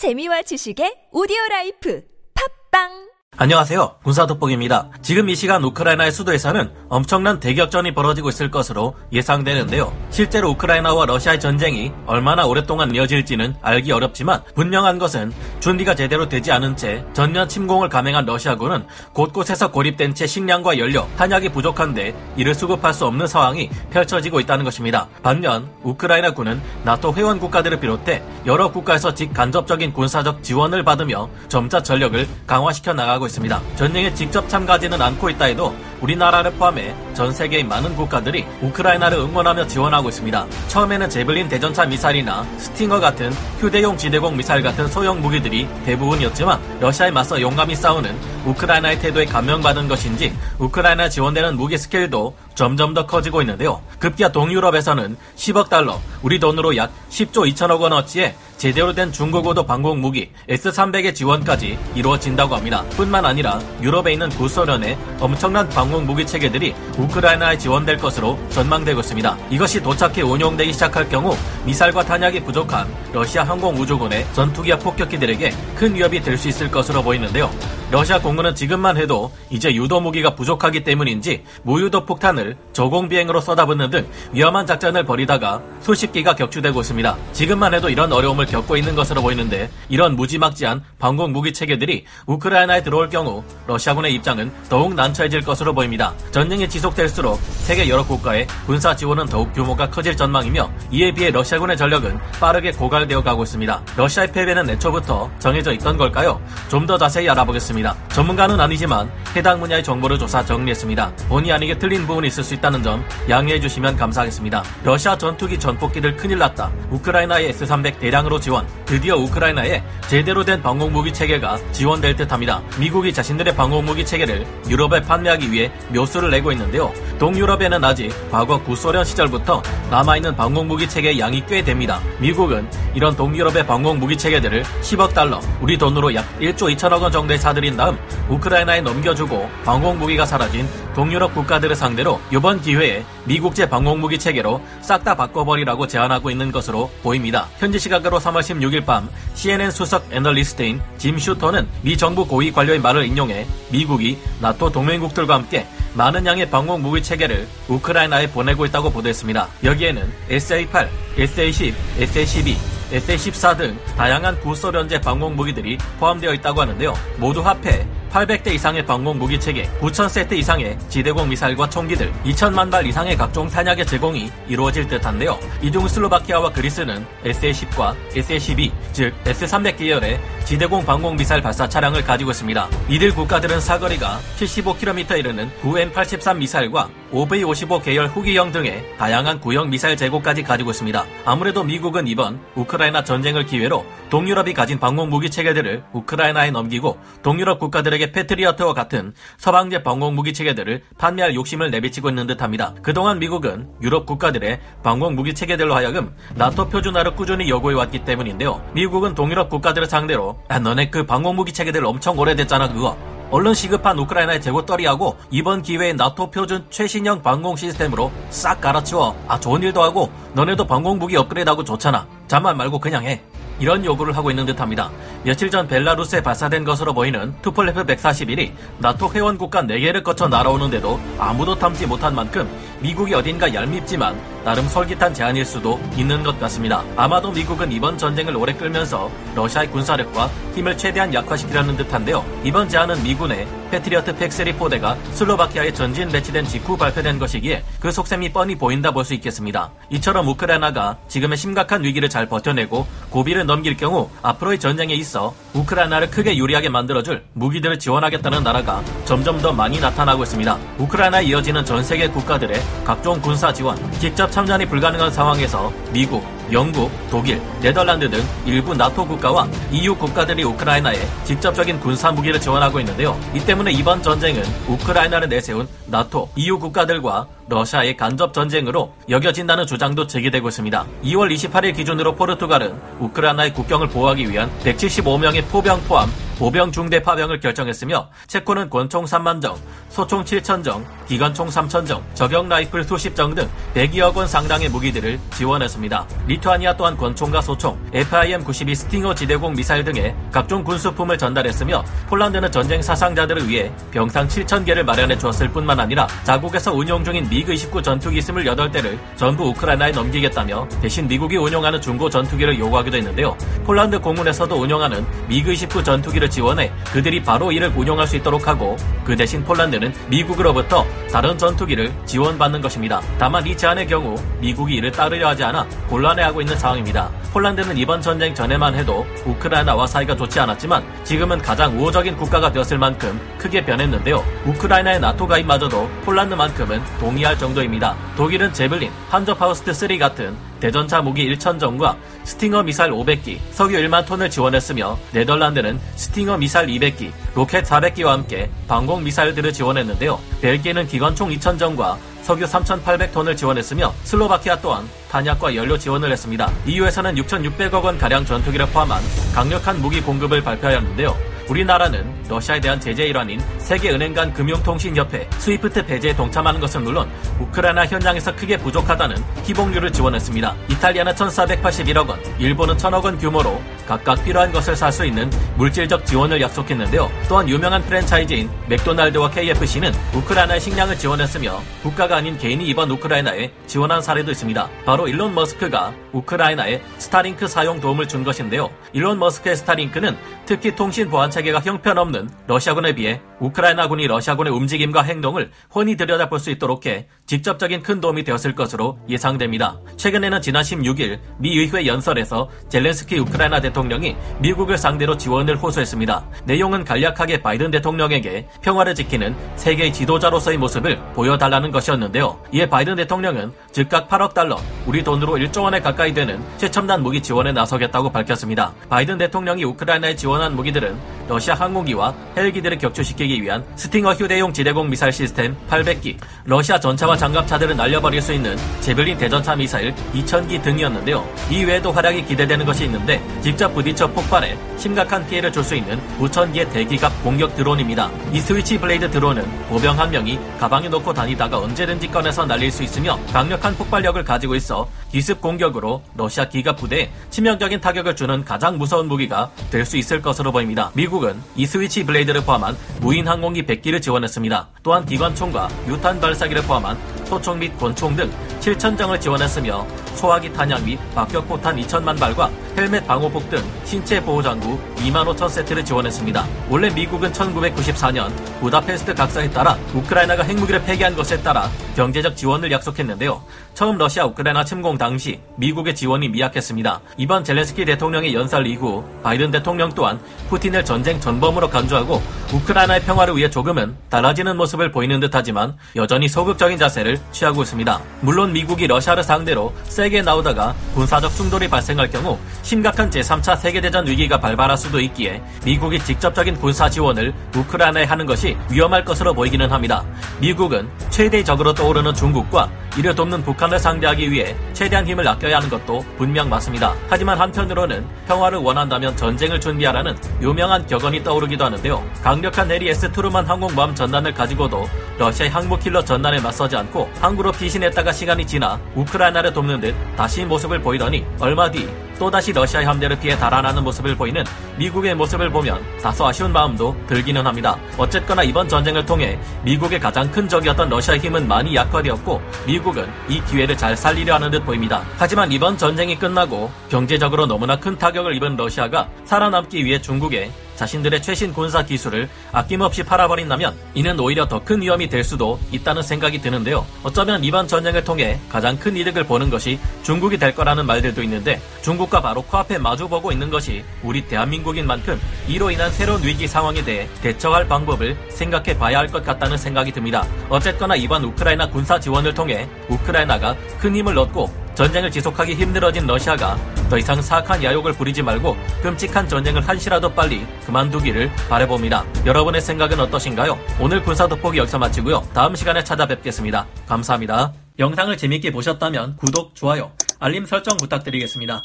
재미와 지식의 오디오 라이프. 팟빵 안녕하세요. 군사 돋보기입니다. 지금 이 시간 우크라이나의 수도에서는 엄청난 대격전이 벌어지고 있을 것으로 예상되는데요. 실제로 우크라이나와 러시아의 전쟁이 얼마나 오랫동안 이어질지는 알기 어렵지만 분명한 것은 준비가 제대로 되지 않은 채 전면 침공을 감행한 러시아군은 곳곳에서 고립된 채 식량과 연료, 탄약이 부족한데 이를 수급할 수 없는 상황이 펼쳐지고 있다는 것입니다. 반면 우크라이나 군은 나토 회원 국가들을 비롯해 여러 국가에서 직간접적인 군사적 지원을 받으며 점차 전력을 강화시켜 나가고 있습니다. 전쟁에 직접 참가하지는 않고 있다 해도 우리나라를 포함해 전 세계의 많은 국가들이 우크라이나를 응원하며 지원하고 있습니다. 처음에는 제블린 대전차 미사일이나 스팅어 같은 휴대용 지대공 미사일 같은 소형 무기들이 대부분이었지만 러시아에 맞서 용감히 싸우는 우크라이나의 태도에 감명받은 것인지 우크라이나 지원되는 무기 스케일도 점점 더 커지고 있는데요. 급기야 동유럽에서는 10억 달러, 우리 돈으로 약 10조 2천억 원어치의 제대로 된 중고고도 방공 무기 S-300의 지원까지 이루어진다고 합니다. 뿐만 아니라 유럽에 있는 구소련의 엄청난 방공 무기 체계들이 우크라이나에 지원될 것으로 전망되고 있습니다. 이것이 도착해 운용되기 시작할 경우 미사일과 탄약이 부족한 러시아 항공우주군의 전투기와 폭격기들에게 큰 위협이 될 수 있을 것으로 보이는데요. 러시아 공군은 지금만 해도 이제 유도 무기가 부족하기 때문인지 무유도 폭탄을 저공 비행으로 쏟아붓는 등 위험한 작전을 벌이다가 수십 기가 격추되고 있습니다. 지금만 해도 이런 어려움을 겪고 있는 것으로 보이는데 이런 무지막지한 방공 무기 체계들이 우크라이나에 들어올 경우 러시아군의 입장은 더욱 난처해질 것으로 보입니다. 전쟁이 지속될수록 세계 여러 국가의 군사 지원은 더욱 규모가 커질 전망이며 이에 비해 러시아군의 전력은 빠르게 고갈되어 가고 있습니다. 러시아의 패배는 애초부터 정해져 있던 걸까요? 좀 더 자세히 알아보겠습니다. 전문가는 아니지만 해당 분야의 정보를 조사 정리했습니다. 본의 아니게 틀린 부분이 있을 수 있다는 점 양해해 주시면 감사하겠습니다. 러시아 전투기 전폭기들 큰일 났다. 우크라이나의 S-300 대량으로 지원. 드디어 우크라이나에 제대로 된 방공무기 체계가 지원될 듯합니다. 미국이 자신들의 방공무기 체계를 유럽에 판매하기 위해 묘수를 내고 있는데요. 동유럽에는 아직 과거 구소련 시절부터 남아있는 방공무기 체계의 양이 꽤 됩니다. 미국은 이런 동유럽의 방공무기 체계들을 10억 달러, 우리 돈으로 약 1조 2천억 원 정도에 사들인 다음 우크라이나에 넘겨주고 방공무기가 사라진 동유럽 국가들을 상대로 이번 기회에 미국제 방공무기 체계로 싹 다 바꿔버리라고 제안하고 있는 것으로 보입니다. 현지 시각으로 3월 16일 밤 CNN 수석 애널리스트인 짐 슈터는 미 정부 고위 관료의 말을 인용해 미국이 나토 동맹국들과 함께 많은 양의 방공 무기 체계를 우크라이나에 보내고 있다고 보도했습니다. 여기에는 SA-8, SA-10, SA-12, SA-14 등 다양한 구소련제 방공 무기들이 포함되어 있다고 하는데요. 모두 합해 800대 이상의 방공 무기 체계, 9,000세트 이상의 지대공 미사일과 총기들, 2천만 발 이상의 각종 탄약의 제공이 이루어질 듯한데요. 이중 슬로바키아와 그리스는 SA-10과 SA-12, 즉 S-300 계열의 지대공 방공 미사일 발사 차량을 가지고 있습니다. 이들 국가들은 사거리가 75km 이르는 9M83 미사일과 OV-55 계열 후기형 등의 다양한 구형 미사일 재고까지 가지고 있습니다. 아무래도 미국은 이번 우크라이나 전쟁을 기회로 동유럽이 가진 방공 무기 체계들을 우크라이나에 넘기고 동유럽 국가들에게 패트리어트와 같은 서방제 방공 무기 체계들을 판매할 욕심을 내비치고 있는 듯합니다. 그동안 미국은 유럽 국가들의 방공 무기 체계들로 하여금 나토 표준화를 꾸준히 요구해 왔기 때문인데요. 미국은 동유럽 국가들을 상대로 아, 너네 그 방공 무기 체계들 엄청 오래됐잖아 그거. 얼른 시급한 우크라이나의 재고 떨이하고 이번 기회에 나토 표준 최신형 방공 시스템으로 싹 갈아치워. 아 좋은 일도 하고 너네도 방공 무기 업그레이드하고 좋잖아. 잠만 말고 그냥 해. 이런 요구를 하고 있는 듯합니다. 며칠 전 벨라루스에 발사된 것으로 보이는 투폴레프 141이 나토 회원 국가 4개를 거쳐 날아오는데도 아무도 탐지 못한 만큼 미국이 어딘가 얄밉지만 나름 솔깃한 제안일 수도 있는 것 같습니다. 아마도 미국은 이번 전쟁을 오래 끌면서 러시아의 군사력과 힘을 최대한 약화시키려는 듯한데요. 이번 제안은 미군의 패트리어트 PAC-3 포대가 슬로바키아에 전진 배치된 직후 발표된 것이기에 그 속셈이 뻔히 보인다 볼 수 있겠습니다. 이처럼 우크라이나가 지금의 심각한 위기를 잘 버텨내고 고비를 넘길 경우 앞으로의 전쟁에 있어 우크라이나를 크게 유리하게 만들어줄 무기들을 지원하겠다는 나라가 점점 더 많이 나타나고 있습니다. 우크라이나에 이어지는 전 세계 국가들의 각종 군사 지원, 직접 참전이 불가능한 상황에서 미국, 영국, 독일, 네덜란드 등 일부 나토 국가와 EU 국가들이 우크라이나에 직접적인 군사 무기를 지원하고 있는데요. 이 때문에 이번 전쟁은 우크라이나를 내세운 나토, EU 국가들과 러시아의 간접 전쟁으로 여겨진다는 주장도 제기되고 있습니다. 2월 28일 기준으로 포르투갈은 우크라이나의 국경을 보호하기 위한 175명의 포병 포함 보병 중대 파병을 결정했으며 체코는 권총 3만 정, 소총 7천 정, 기관총 3천 정, 저격 라이플 수십 정 등 100여억 원 상당의 무기들을 지원했습니다. 리투아니아 또한 권총과 소총, FIM-92 스팅어 지대공 미사일 등의 각종 군수품을 전달했으며 폴란드는 전쟁 사상자들을 위해 병상 7천 개를 마련해 주었을 뿐만 아니라 자국에서 운용 중인 미그 29 전투기 28대를 전부 우크라이나에 넘기겠다며 대신 미국이 운용하는 중고 전투기를 요구하기도 했는데요. 폴란드 공군에서도 운용하는 미그 29 전투기를 지원해 그들이 바로 이를 운용할 수 있도록 하고 그 대신 폴란드는 미국으로부터 다른 전투기를 지원받는 것입니다. 다만 이 제안의 경우 미국이 이를 따르려 하지 않아 곤란해하고 있는 상황입니다. 폴란드는 이번 전쟁 전에만 해도 우크라이나와 사이가 좋지 않았지만 지금은 가장 우호적인 국가가 되었을 만큼 크게 변했는데요. 우크라이나의 나토 가입마저도 폴란드만큼은 동의할 정도입니다. 독일은 제블린, 판저파우스트 3 같은 대전차 무기 1천정과 스팅어 미사일 500기, 석유 1만 톤을 지원했으며 네덜란드는 스팅어 미사일 200기, 로켓 400기와 함께 방공 미사일들을 지원했는데요. 벨기에는 기관총 2천정과 석유 3,800톤을 지원했으며 슬로바키아 또한 탄약과 연료 지원을 했습니다. EU에서는 6,600억 원 가량 전투기를 포함한 강력한 무기 공급을 발표하였는데요. 우리나라는 러시아에 대한 제재 일환인 세계은행 간 금융통신협회 스위프트 배제에 동참하는 것은 물론 우크라이나 현장에서 크게 부족하다는 의복류를 지원했습니다. 이탈리아는 1,481억 원, 일본은 1,000억 원 규모로 각각 필요한 것을 살 수 있는 물질적 지원을 약속했는데요. 또한 유명한 프랜차이즈인 맥도날드와 KFC는 우크라이나의 식량을 지원했으며 국가가 아닌 개인이 이번 우크라이나에 지원한 사례도 있습니다. 바로 일론 머스크가 우크라이나에 스타링크 사용 도움을 준 것인데요. 일론 머스크의 스타링크는 특히 통신 보안 체계가 형편없는 러시아군에 비해 우크라이나군이 러시아군의 움직임과 행동을 훤히 들여다볼 수 있도록 해 직접적인 큰 도움이 되었을 것으로 예상됩니다. 최근에는 지난 16일 미 의회 연설에서 젤렌스키 우크라이나 대통령 이 미국을 상대로 지원을 호소했습니다. 내용은 간략하게 바이든 대통령에게 평화를 지키는 세계의 지도자로서의 모습을 보여달라는 것이었는데요. 이에 바이든 대통령은 즉각 8억 달러, 우리 돈으로 1조 원에 가까이 되는 최첨단 무기 지원에 나서겠다고 밝혔습니다. 바이든 대통령이 우크라이나에 지원한 무기들은 러시아 항공기와 헬기들을 격추시키기 위한 스팅어 휴대용 지대공 미사일 시스템 800기, 러시아 전차와 장갑차들을 날려버릴 수 있는 제벨린 대전차 미사일 2000기 등이었는데요. 이 외에도 활약이 기대되는 것이 있는데 직접 부딪혀 폭발해 심각한 피해를 줄 수 있는 5,000기의 대기갑 공격 드론입니다. 이 스위치 블레이드 드론은 보병 한 명이 가방에 넣고 다니다가 언제든지 꺼내서 날릴 수 있으며 강력한 폭발력을 가지고 있어 기습 공격으로 러시아 기갑 부대에 치명적인 타격을 주는 가장 무서운 무기가 될 수 있을 것으로 보입니다. 미국은 이 스위치 블레이드를 포함한 무인 항공기 100기를 지원했습니다. 또한 기관총과 유탄 발사기를 포함한 소총 및 권총 등 7천정을 지원했으며 소화기 탄약 및 박격포탄 2천만 발과 헬멧 방호복 등 신체 보호 장구 2만 5천 세트를 지원했습니다. 원래 미국은 1994년 부다페스트 각서에 따라 우크라이나가 핵무기를 폐기한 것에 따라 경제적 지원을 약속했는데요. 처음 러시아 우크라이나 침공 당시 미국의 지원이 미약했습니다. 이번 젤렌스키 대통령의 연설 이후 바이든 대통령 또한 푸틴을 전쟁 전범으로 간주하고 우크라이나의 평화를 위해 조금은 달라지는 모습을 보이는 듯하지만 여전히 소극적인 자세를 취하고 있습니다. 물론 미국이 러시아를 상대로 세게 나오다가 군사적 충돌이 발생할 경우 심각한 제3차 세계대전 위기가 발발할 수도 있기에 미국이 직접적인 군사 지원을 우크라이나에 하는 것이 위험할 것으로 보이기는 합니다. 미국은 최대 적으로 떠오르는 중국과 이를 돕는 북한을 상대하기 위해 최대한 힘을 아껴야 하는 것도 분명 맞습니다. 하지만 한편으로는 평화를 원한다면 전쟁을 준비하라는 유명한 격언이 떠오르기도 하는데요. 강력한 해리 S 트루만 항공모함 전단을 가지고도 러시아의 항모킬러 전단에 맞서지 않고 항구로 피신했다가 시간이 지나 우크라이나를 돕는 듯 다시 모습을 보이더니 얼마 뒤 또다시 러시아의 함대를 피해 달아나는 모습을 보이는 미국의 모습을 보면 다소 아쉬운 마음도 들기는 합니다. 어쨌거나 이번 전쟁을 통해 미국의 가장 큰 적이었던 러시아의 힘은 많이 약화되었고 미국은 이 기회를 잘 살리려 하는 듯 보입니다. 하지만 이번 전쟁이 끝나고 경제적으로 너무나 큰 타격을 입은 러시아가 살아남기 위해 중국에 자신들의 최신 군사 기술을 아낌없이 팔아버린다면 이는 오히려 더 큰 위험이 될 수도 있다는 생각이 드는데요. 어쩌면 이번 전쟁을 통해 가장 큰 이득을 보는 것이 중국이 될 거라는 말들도 있는데 중국과 바로 코앞에 마주보고 있는 것이 우리 대한민국인 만큼 이로 인한 새로운 위기 상황에 대해 대처할 방법을 생각해 봐야 할 것 같다는 생각이 듭니다. 어쨌거나 이번 우크라이나 군사 지원을 통해 우크라이나가 큰 힘을 얻고 전쟁을 지속하기 힘들어진 러시아가 더 이상 사악한 야욕을 부리지 말고 끔찍한 전쟁을 한시라도 빨리 그만두기를 바래봅니다. 여러분의 생각은 어떠신가요? 오늘 군사 돋보기 여기서 마치고요. 다음 시간에 찾아뵙겠습니다. 감사합니다. 영상을 재밌게 보셨다면 구독, 좋아요, 알림 설정 부탁드리겠습니다.